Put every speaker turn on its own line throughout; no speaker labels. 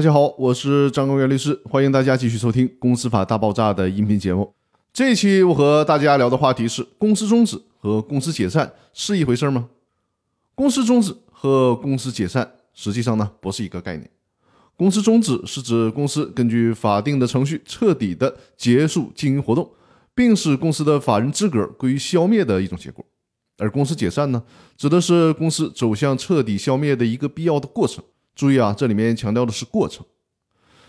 大家好，我是张公元律师，欢迎大家继续收听《公司法大爆炸》的音频节目。这一期我和大家聊的话题是：公司终止和公司解散是一回事吗？公司终止和公司解散实际上呢不是一个概念。公司终止是指公司根据法定的程序彻底的结束经营活动，并使公司的法人资格归于消灭的一种结果。而公司解散呢，指的是公司走向彻底消灭的一个必要的过程。注意啊，这里面强调的是过程，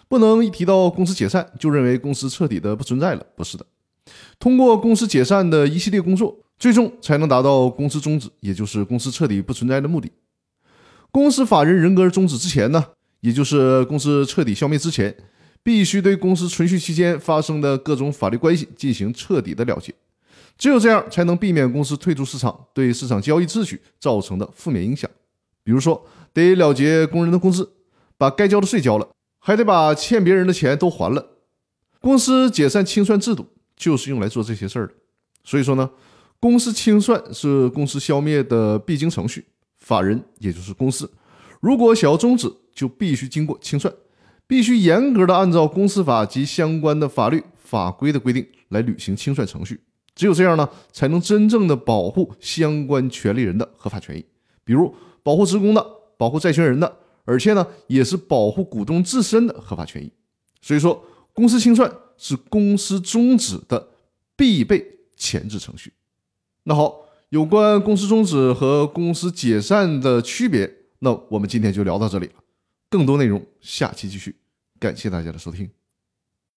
不能一提到公司解散就认为公司彻底的不存在了。不是的，通过公司解散的一系列工作，最终才能达到公司终止，也就是公司彻底不存在的目的。公司法人人格终止之前呢，也就是公司彻底消灭之前，必须对公司存续期间发生的各种法律关系进行彻底的了结。只有这样，才能避免公司退出市场对市场交易秩序造成的负面影响。比如说，得了结工人的工资，把该交的税交了，还得把欠别人的钱都还了。公司解散清算制度就是用来做这些事儿的。所以说呢，公司清算是公司消灭的必经程序。法人也就是公司，如果想要终止，就必须经过清算，必须严格的按照公司法及相关的法律法规的规定来履行清算程序。只有这样呢，才能真正的保护相关权利人的合法权益，比如保护职工的、保护债权人的，而且呢，也是保护股东自身的合法权益。所以说，公司清算是公司终止的必备前置程序。那好，有关公司终止和公司解散的区别，那我们今天就聊到这里了。更多内容下期继续，感谢大家的收听。